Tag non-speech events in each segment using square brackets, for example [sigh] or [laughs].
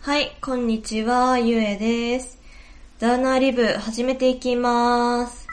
はい、こんにちは、ゆえです。ダーナーリブ始めていきます。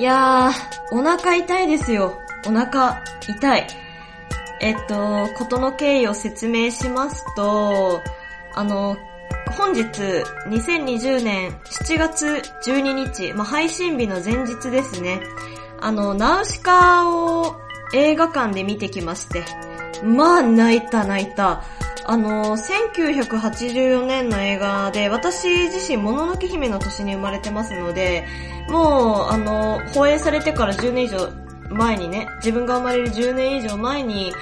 いやー、お腹痛いですよ。お腹痛い。えっと、ことの経緯を説明しますと、あの、本日、2020年7月12日、まあ、配信日の前日ですね。あの、ナウシカを映画館で見てきまして。まあ、泣いた泣いた。あの、1984年の映画で、私自身、もののけ姫の年に生まれてますので、もう、あの、放映されてから10年以上前にね、自分が生まれる10年以上前に、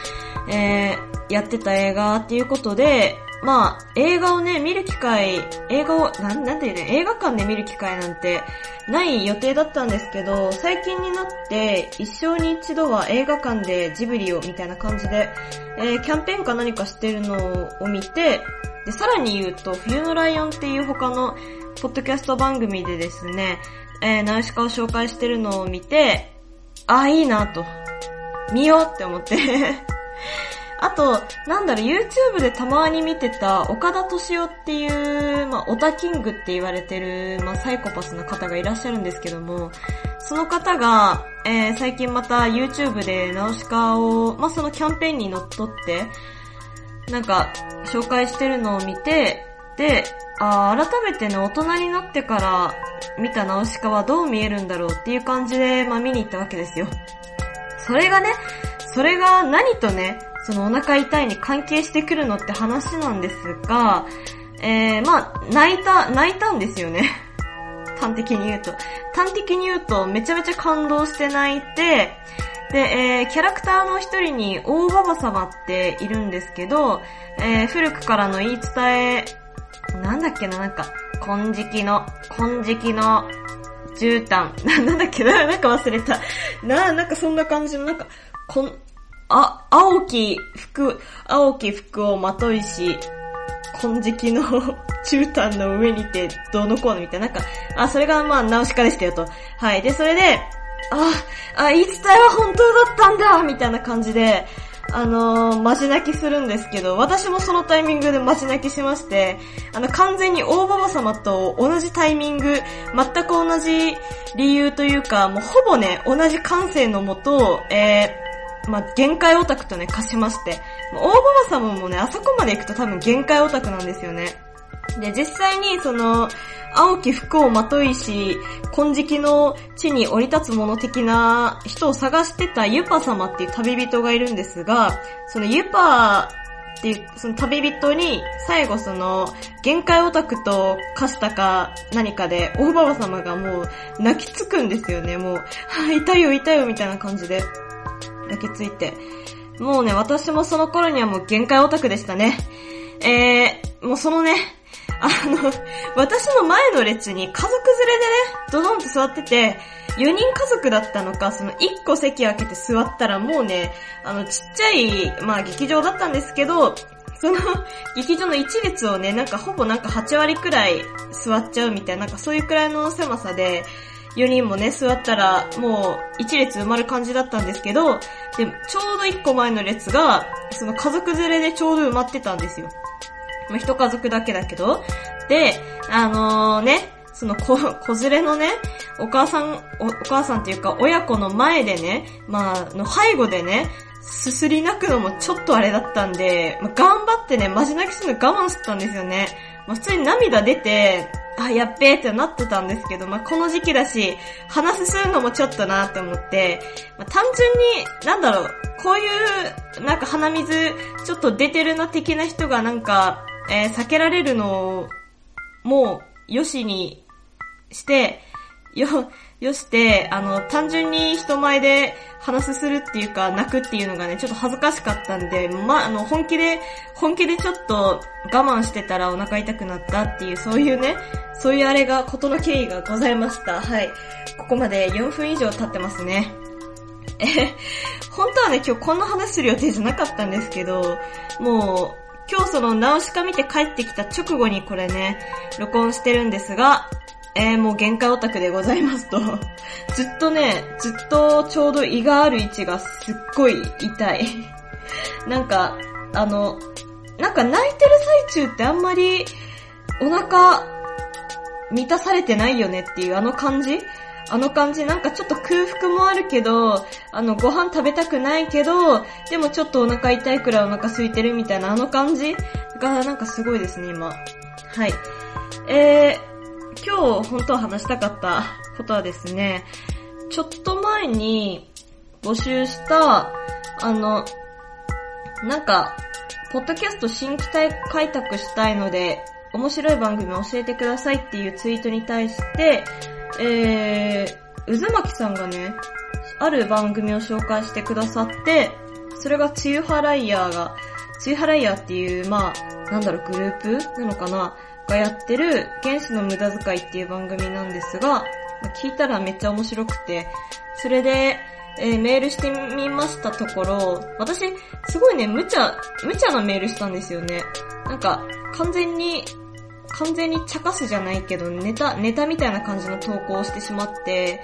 えー、やってた映画っていうことで、まあ、映画をね、見る機会、映画を、なん、なんていうね、映画館で見る機会なんてない予定だったんですけど、最近になって一生に一度は映画館でジブリをみたいな感じで、えー、キャンペーンか何かしてるのを見て、で、さらに言うと、冬のライオンっていう他のポッドキャスト番組でですね、えー、ナウシカを紹介してるのを見て、あ、いいなと。見ようって思って。あと、なんだろう、YouTube でたまに見てた、岡田敏夫っていう、まあ、オタキングって言われてる、まあ、サイコパスな方がいらっしゃるんですけども、その方が、えー、最近また YouTube でナウシカを、まあ、そのキャンペーンにのっとって、なんか、紹介してるのを見て、で、あ改めてね、大人になってから見たナウシカはどう見えるんだろうっていう感じで、まあ、見に行ったわけですよ。それがね、それが何とね、そのお腹痛いに関係してくるのって話なんですが、えー、まあ、泣いた、泣いたんですよね。[laughs] 端的に言うと。端的に言うと、めちゃめちゃ感動して泣いて、で、えー、キャラクターの一人に大ババ様っているんですけど、えー、古くからの言い伝え、なんだっけな、なんか、金色の、金色の、絨毯。[laughs] な、んだっけな、なんか忘れた。な、なんかそんな感じの、なんか、こん、あ、青き服、青き服をまといし、金色の [laughs] 絨毯の上にてどうのこうのみたいな、なんか、あ、それがまあ、ナウシカでしたよと。はい。で、それで、あ、あ、言い伝えは本当だったんだみたいな感じで、あのー、マジ泣きするんですけど、私もそのタイミングでマジ泣きしまして、あの、完全に大ババ様と同じタイミング、全く同じ理由というか、もうほぼね、同じ感性のもと、えー、まあ、限界オタクとね、貸しまして。大ババ様もね、あそこまで行くと多分限界オタクなんですよね。で、実際にその、青き服をまといし、金色の地に降り立つ者的な人を探してたユパ様っていう旅人がいるんですが、そのユパっていう、その旅人に、最後その、限界オタクと化したか何かで、大ババ様がもう泣きつくんですよね、もう、はぁ、痛いよ痛いよみたいな感じで、泣きついて。もうね、私もその頃にはもう限界オタクでしたね。えー、もうそのね、あの、私の前の列に家族連れでね、ドドンと座ってて、4人家族だったのか、その1個席開けて座ったらもうね、あの、ちっちゃい、まあ劇場だったんですけど、その劇場の一列をね、なんかほぼなんか8割くらい座っちゃうみたいな、なんかそういうくらいの狭さで、4人もね、座ったら、もう、一列埋まる感じだったんですけど、で、ちょうど1個前の列が、その家族連れでちょうど埋まってたんですよ。まあ、一家族だけだけど。で、あのー、ね、その子、[laughs] 子連れのね、お母さんお、お母さんっていうか親子の前でね、まあ、の背後でね、すすり泣くのもちょっとあれだったんで、まあ、頑張ってね、マジ泣きするの我慢してたんですよね。まあ、普通に涙出て、あ、やっべーってなってたんですけど、まあ、この時期だし、話するのもちょっとなって思って、まあ、単純に、なんだろう、こういう、なんか鼻水、ちょっと出てるな的な人がなんか、えー、避けられるのを、もう、よしにして、よ、よして、あの、単純に人前で話すするっていうか、泣くっていうのがね、ちょっと恥ずかしかったんで、ま、あの、本気で、本気でちょっと我慢してたらお腹痛くなったっていう、そういうね、そういうあれが、ことの経緯がございました。はい。ここまで4分以上経ってますね。え、本当はね、今日こんな話する予定じゃなかったんですけど、もう、今日そのナウシカ見て帰ってきた直後にこれね、録音してるんですが、えー、もう限界オタクでございますと、[laughs] ずっとね、ずっとちょうど胃がある位置がすっごい痛い。なんか、あの、なんか泣いてる最中ってあんまりお腹満たされてないよねっていうあの感じ？あの感じ、なんかちょっと空腹もあるけど、あの、ご飯食べたくないけど、でもちょっとお腹痛いくらいお腹空いてるみたいなあの感じがなんかすごいですね、今。はい。えー、今日本当は話したかったことはですね、ちょっと前に募集した、あの、なんか、ポッドキャスト新規開拓したいので、面白い番組教えてくださいっていうツイートに対して、えー、渦巻さんがね、ある番組を紹介してくださって、それが梅雨払いヤーが、梅雨払いヤーっていう、まあ、なんだろう、グループなのかながやってる、原始の無駄遣いっていう番組なんですが、聞いたらめっちゃ面白くて、それで、えー、メールしてみましたところ、私、すごいね、無茶、無茶なメールしたんですよね。なんか、完全に完全に茶化すじゃないけど、ネタ、ネタみたいな感じの投稿をしてしまって、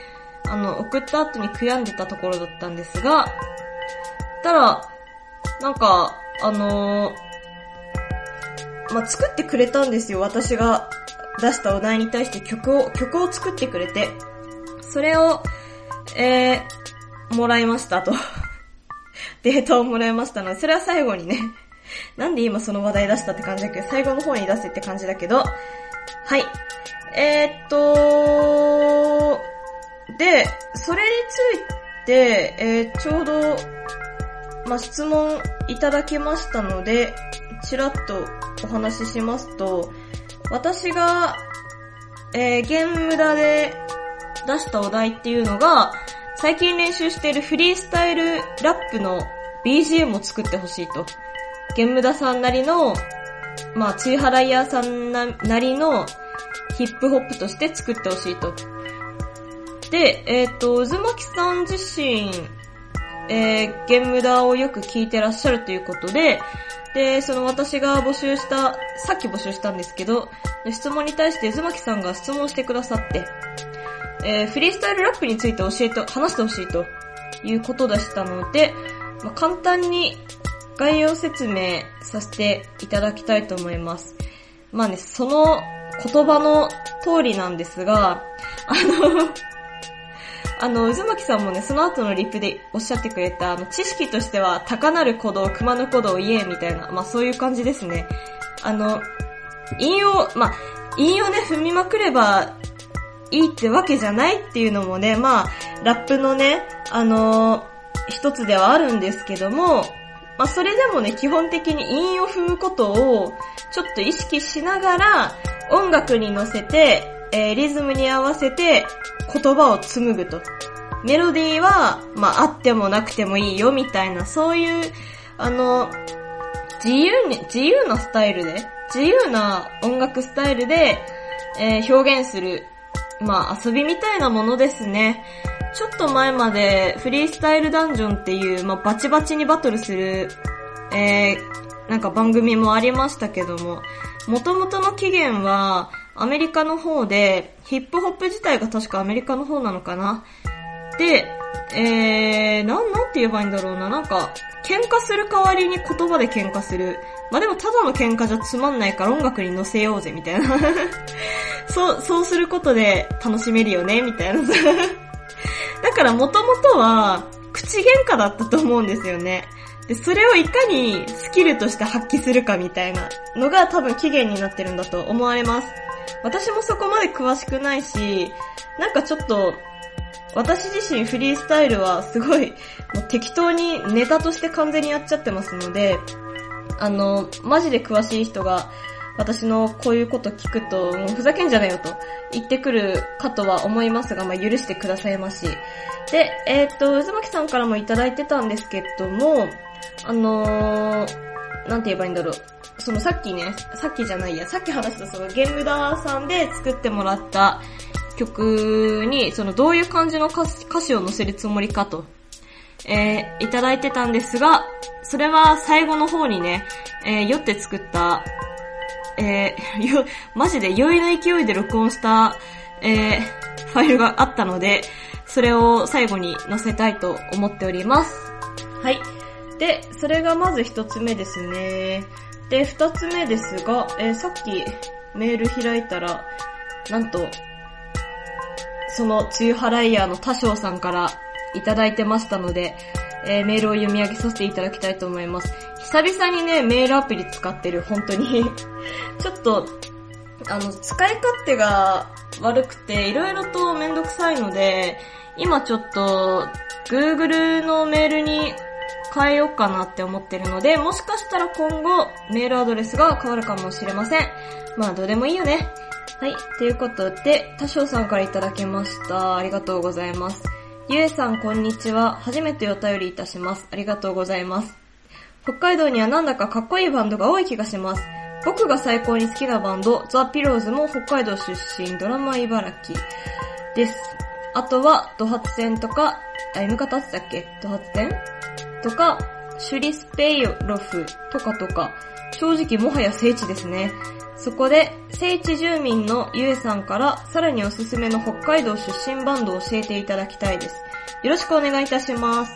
あの、送った後に悔やんでたところだったんですが、たら、なんか、あのー、まあ、作ってくれたんですよ。私が出したお題に対して曲を、曲を作ってくれて。それを、えー、もらいましたと。[laughs] データをもらいましたので、それは最後にね、[laughs] なんで今その話題出したって感じだけど、最後の方に出せって感じだけど、はい。えー、っと、で、それについて、えー、ちょうど、まあ、質問いただきましたので、ちらっとお話ししますと、私が、えー、ゲーム無駄で出したお題っていうのが、最近練習しているフリースタイルラップの BGM を作ってほしいと。ゲムダさんなりの、まあ、チーハライヤーさんななりのヒップホップとして作ってほしいと。で、えっ、ー、と、渦巻さん自身、えー、ゲームダをよく聞いてらっしゃるということで、で、その私が募集した、さっき募集したんですけど、質問に対して渦巻さんが質問してくださって、えー、フリースタイルラップについて教えて、話してほしいということでしたので、まあ、簡単に概要説明させていただきたいと思います。まあね、その言葉の通りなんですが、あの [laughs] あの、渦巻さんもね、その後のリップでおっしゃってくれた、あの、知識としては、高なる鼓動、熊の鼓動、言え、みたいな、まあそういう感じですね。あの、引用、まあ、引用ね、踏みまくればいいってわけじゃないっていうのもね、まあ、ラップのね、あの一つではあるんですけども、まあそれでもね、基本的に韻を踏むことをちょっと意識しながら音楽に乗せて、えー、リズムに合わせて言葉を紡ぐと。メロディーは、まああってもなくてもいいよみたいな、そういう、あの、自由に、自由なスタイルで、自由な音楽スタイルで、えー、表現する、まあ遊びみたいなものですね。ちょっと前までフリースタイルダンジョンっていう、まあ、バチバチにバトルする、えー、なんか番組もありましたけども、元々の起源はアメリカの方で、ヒップホップ自体が確かアメリカの方なのかな。で、えー、なん、なんて言えばいいんだろうな。なんか、喧嘩する代わりに言葉で喧嘩する。まあ、でもただの喧嘩じゃつまんないから音楽に乗せようぜ、みたいな。[laughs] そう、そうすることで楽しめるよね、みたいな。だからもともとは、口喧嘩だったと思うんですよね。で、それをいかにスキルとして発揮するかみたいなのが多分起源になってるんだと思われます。私もそこまで詳しくないし、なんかちょっと、私自身フリースタイルはすごい、もう適当にネタとして完全にやっちゃってますので、あの、マジで詳しい人が私のこういうこと聞くと、もうふざけんじゃないよと言ってくるかとは思いますが、まあ、許してくださいまし。で、えー、っと、渦巻さんからもいただいてたんですけども、あのー、なんて言えばいいんだろう。そのさっきね、さっきじゃないや、さっき話したそのゲームダーさんで作ってもらった曲に、そのどういう感じの歌詞を載せるつもりかと、えー、いただいてたんですが、それは最後の方にね、えー、酔って作ったえー、[laughs] よ、マジで酔いの勢いで録音したえー、ファイルがあったので、それを最後に載せたいと思っております。はい。で、それがまず一つ目ですね。で、二つ目ですが、えー、さっきメール開いたら、なんと、その、梅雨払いヤーの多少さんからいただいてましたので、えー、メールを読み上げさせていただきたいと思います。久々にね、メールアプリ使ってる、本当に [laughs] ちょっと、あの、使い勝手が悪くて、いろいろとめんどくさいので、今ちょっと、Google のメールに変えようかなって思ってるので、もしかしたら今後、メールアドレスが変わるかもしれません。まあ、どうでもいいよね。はい。ということで、多少さんからいただきました。ありがとうございます。ゆえさん、こんにちは。初めてお便りいたします。ありがとうございます。北海道にはなんだかかっこいいバンドが多い気がします。僕が最高に好きなバンド、ザ・ピローズも北海道出身、ドラマ茨城です。あとは、ドハツ戦とか、あ、M 型ってたっけ？ドハツ戦？とか、シュリスペイロフとかとか、正直もはや聖地ですね。そこで、聖地住民のゆえさんから、さらにおすすめの北海道出身バンドを教えていただきたいです。よろしくお願いいたします。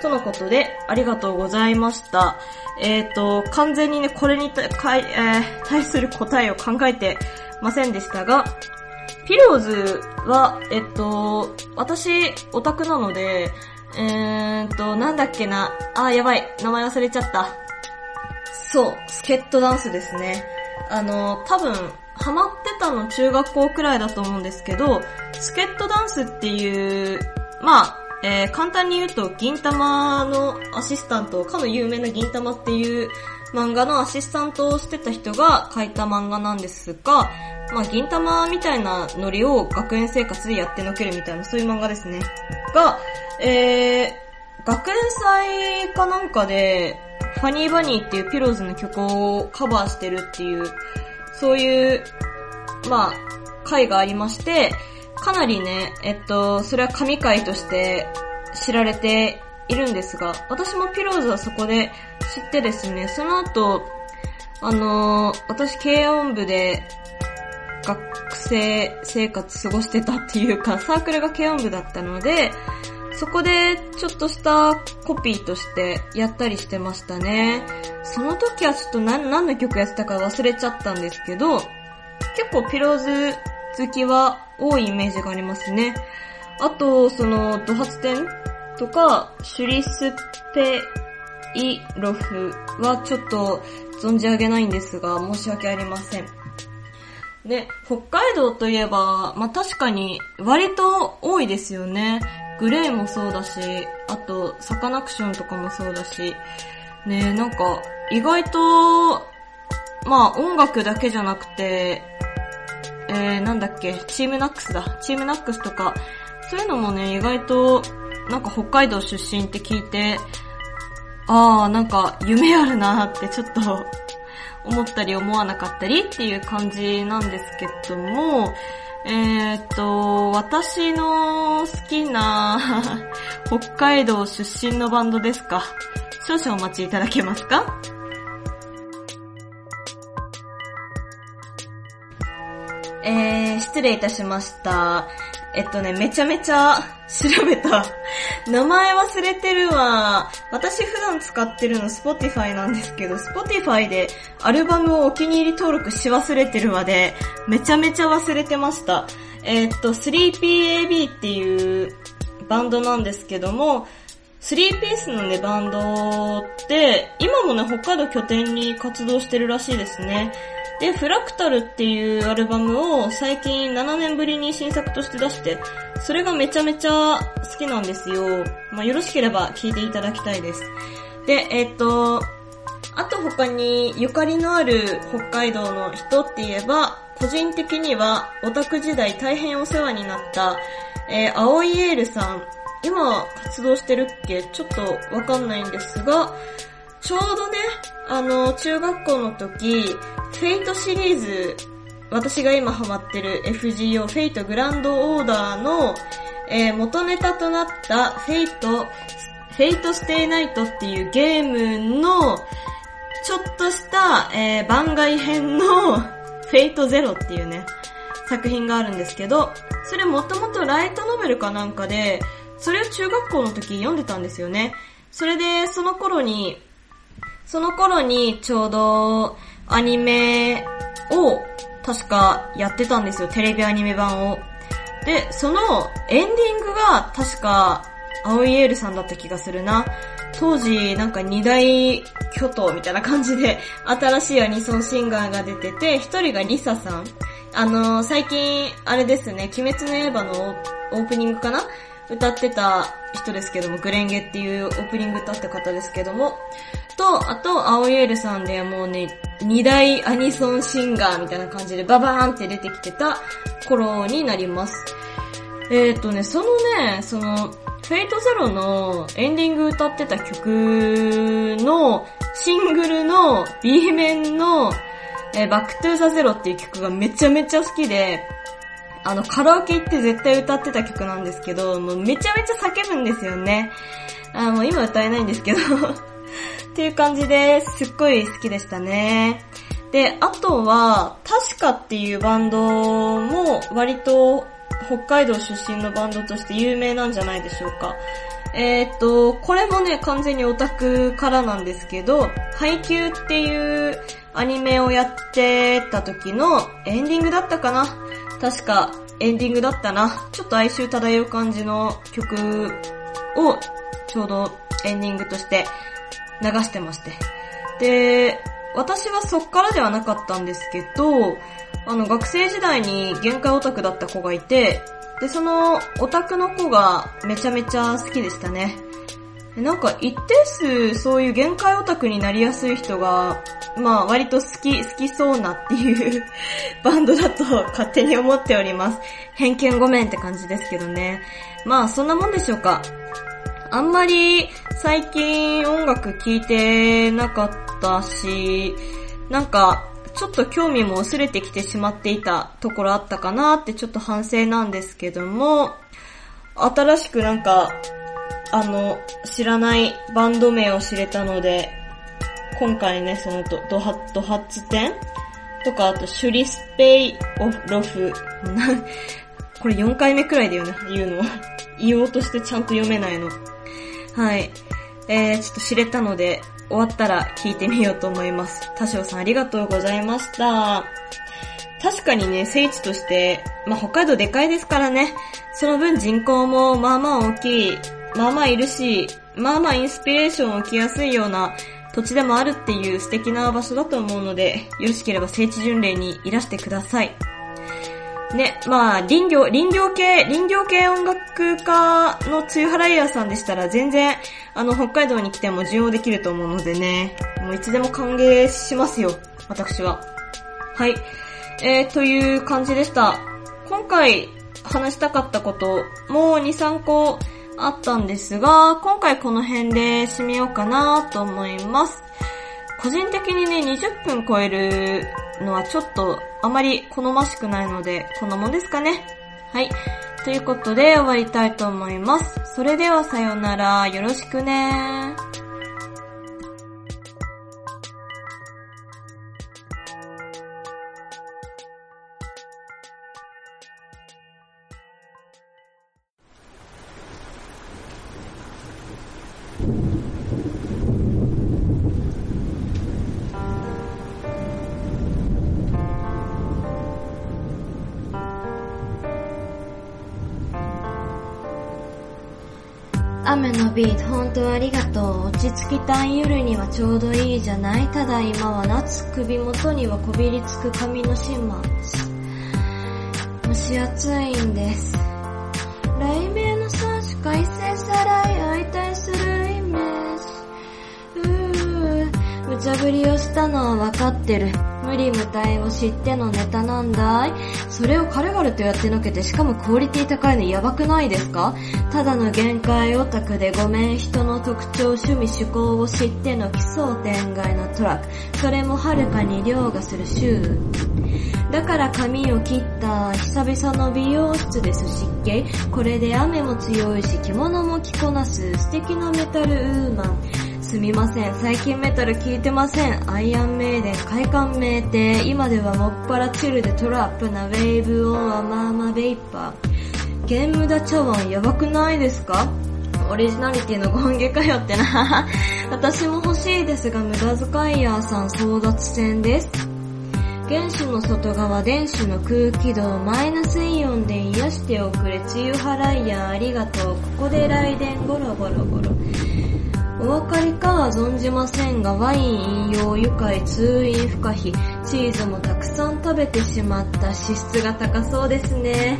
とのことで、ありがとうございました。えっ、ー、と、完全にね、これにたかい、えー、対する答えを考えてませんでしたが、ピローズは、えっと、私、オタクなので、えーと、なんだっけな。あ、やばい。名前忘れちゃった。そう、スケットダンスですね。あの、多分、ハマってたの中学校くらいだと思うんですけど、スケットダンスっていう、まあ、えー、簡単に言うと、銀玉のアシスタント、かの有名な銀玉っていう漫画のアシスタントをしてた人が書いた漫画なんですが、まあ、銀玉みたいなノリを学園生活でやってのけるみたいな、そういう漫画ですね。が、えー、学園祭かなんかで、ファニーバニーっていうピローズの曲をカバーしてるっていう、そういう、まあ、回がありまして、かなりね、えっと、それは神回として知られているんですが、私もピローズはそこで知ってですね、その後、あのー、私軽音部で学生生活過ごしてたっていうか、サークルが軽音部だったので、そこでちょっとしたコピーとしてやったりしてましたね。その時はちょっと何何の曲やってたか忘れちゃったんですけど、結構ピローズ好きは多いイメージがありますね。あと、その、ドハツテンとか、シュリスペイロフはちょっと存じ上げないんですが、申し訳ありません。で、北海道といえば、まあ、確かに割と多いですよね。グレーもそうだし、あと、サカナクションとかもそうだし、ねなんか、意外と、まあ音楽だけじゃなくて、えー、なんだっけ、チームナックスだ。チームナックスとか、そういうのもね、意外と、なんか北海道出身って聞いて、あー、なんか夢あるなってちょっと思ったり思わなかったりっていう感じなんですけども、えー、っと、私の好きな [laughs] 北海道出身のバンドですか？少々お待ちいただけますか？えー、失礼いたしました。えっとね、めちゃめちゃ調べた。名前忘れてるわ。私普段使ってるの Spotify なんですけど、Spotify でアルバムをお気に入り登録し忘れてるわで、めちゃめちゃ忘れてました。えー、っと、3PAB っていうバンドなんですけども、3ピースのね、バンドって、今もね、北海道拠点に活動してるらしいですね。で、フラクタルっていうアルバムを最近7年ぶりに新作として出して、それがめちゃめちゃ好きなんですよ。まあ、よろしければ聴いていただきたいです。で、えっ、と、あと他にゆかりのある北海道の人って言えば、個人的にはオタク時代大変お世話になった、えー、藍井エイルさん。今活動してるっけ？ちょっとわかんないんですが、ちょうどね、あの、中学校の時、フェイトシリーズ、私が今ハマってる FGO、フェイトグランドオーダーの、えー、元ネタとなったフェイト、フェイトステイナイトっていうゲームの、ちょっとした、えー、番外編の [laughs] フェイトゼロっていうね、作品があるんですけど、それもともとライトノベルかなんかで、それを中学校の時読んでたんですよね。それで、その頃に、その頃にちょうどアニメを確かやってたんですよ、テレビアニメ版を。で、そのエンディングが確か青いエールさんだった気がするな。当時なんか二大巨頭みたいな感じで新しいアニソンシンガーが出てて、一人がリサさん。あのー、最近、あれですね、鬼滅の刃のオープニングかな？歌ってた人ですけども、グレンゲっていうオープニング歌った方ですけども、と、あと、青いエールさんでもうね、二大アニソンシンガーみたいな感じでババーンって出てきてた頃になります。えっ、ー、とね、そのね、その、フェイトゼロのエンディング歌ってた曲のシングルの B 面の、え、バックトゥーザゼロっていう曲がめちゃめちゃ好きで、あの、カラオケ行って絶対歌ってた曲なんですけど、もうめちゃめちゃ叫ぶんですよね。あもう今歌えないんですけど [laughs] っていう感じですっごい好きでしたね。で、あとは、確かっていうバンドも割と北海道出身のバンドとして有名なんじゃないでしょうか。えー、っと、これもね、完全にオタクからなんですけど、配給っていうアニメをやってた時のエンディングだったかな確かエンディングだったな。ちょっと哀愁漂う感じの曲をちょうどエンディングとして流してまして。で、私はそっからではなかったんですけど、あの学生時代に限界オタクだった子がいて、で、そのオタクの子がめちゃめちゃ好きでしたね。なんか一定数そういう限界オタクになりやすい人が、まあ割と好き、好きそうなっていう [laughs] バンドだと勝手に思っております。偏見ごめんって感じですけどね。まあそんなもんでしょうか。あんまり最近音楽聴いてなかったし、なんかちょっと興味も薄れてきてしまっていたところあったかなってちょっと反省なんですけども、新しくなんか、あの、知らないバンド名を知れたので、今回ね、そのドドハドハッツ展とか、あとシュリスペイオロフ、これ4回目くらいだよね、言うの。[laughs] 言おうとしてちゃんと読めないの。はい。えー、ちょっと知れたので、終わったら聞いてみようと思います。多少さんありがとうございました。確かにね、聖地として、まあ、北海道でかいですからね、その分人口もまあまあ大きい、まあまあいるし、まあまあインスピレーションを起きやすいような土地でもあるっていう素敵な場所だと思うので、よろしければ聖地巡礼にいらしてください。ね、まあ、林業、林業系、林業系音楽家の梅雨払い屋さんでしたら全然、あの、北海道に来ても需要できると思うのでね、もういつでも歓迎しますよ、私は。はい。えー、という感じでした。今回話したかったこと、もう2、3個あったんですが、今回この辺で締めようかなと思います。個人的にね、20分超えるのはちょっとあまり好ましくないので、こんなもんですかね。はい。ということで終わりたいと思います。それではさようなら。よろしくね本当ありがとう。落ち着きたい夜にはちょうどいいじゃない。ただ今は夏首元にはこびりつく髪の始末蒸し暑いんです。雷鳴の差し改正さらい。相対するイメージ。うー。無茶ぶりをしたのはわかってる。無理無体を知ってのネタなんだい？それを軽々とやってのけてしかもクオリティ高いのやばくないですか？ただの限界オタクでごめん人の特徴趣味趣向を知っての奇想天外なトラック。それもはるかに凌駕するシューだから髪を切った久々の美容室です湿気これで雨も強いし着物も着こなす。素敵なメタルウーマン。すみません。最近メタル聞いてません。アイアンメイデン、快感名店。今ではもっぱらチルでトラップなウェーブオンはマーマベイパー。ゲームダ茶碗やばくないですか？オリジナリティのゴンゲかよってな。[laughs] 私も欲しいですが、無駄遣いヤーさん争奪戦です。原子の外側、電子の空気動、マイナスイオンで癒しておくれ、梅雨払いやありがとう、ここで来電ゴロゴロゴロ。お分かりかは存じませんが、ワイン飲用愉快通院不可避、チーズもたくさん食べてしまった脂質が高そうですね。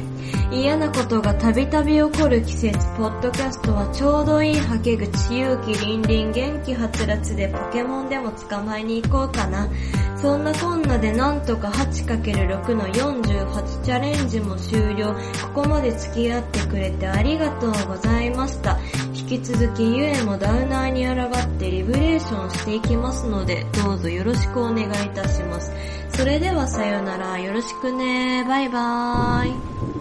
嫌なことがたびたび起こる季節、ポッドキャストはちょうどいいはけ口、勇気、凛々、元気はつらつでポケモンでも捕まえに行こうかな。そんなこんなでなんとか 8×6 の48チャレンジも終了。ここまで付き合ってくれてありがとうございました。引き続きゆえもダウナーに抗ってリブレーションしていきますので、どうぞよろしくお願いいたします。それではさよなら、よろしくね、バイバーイ。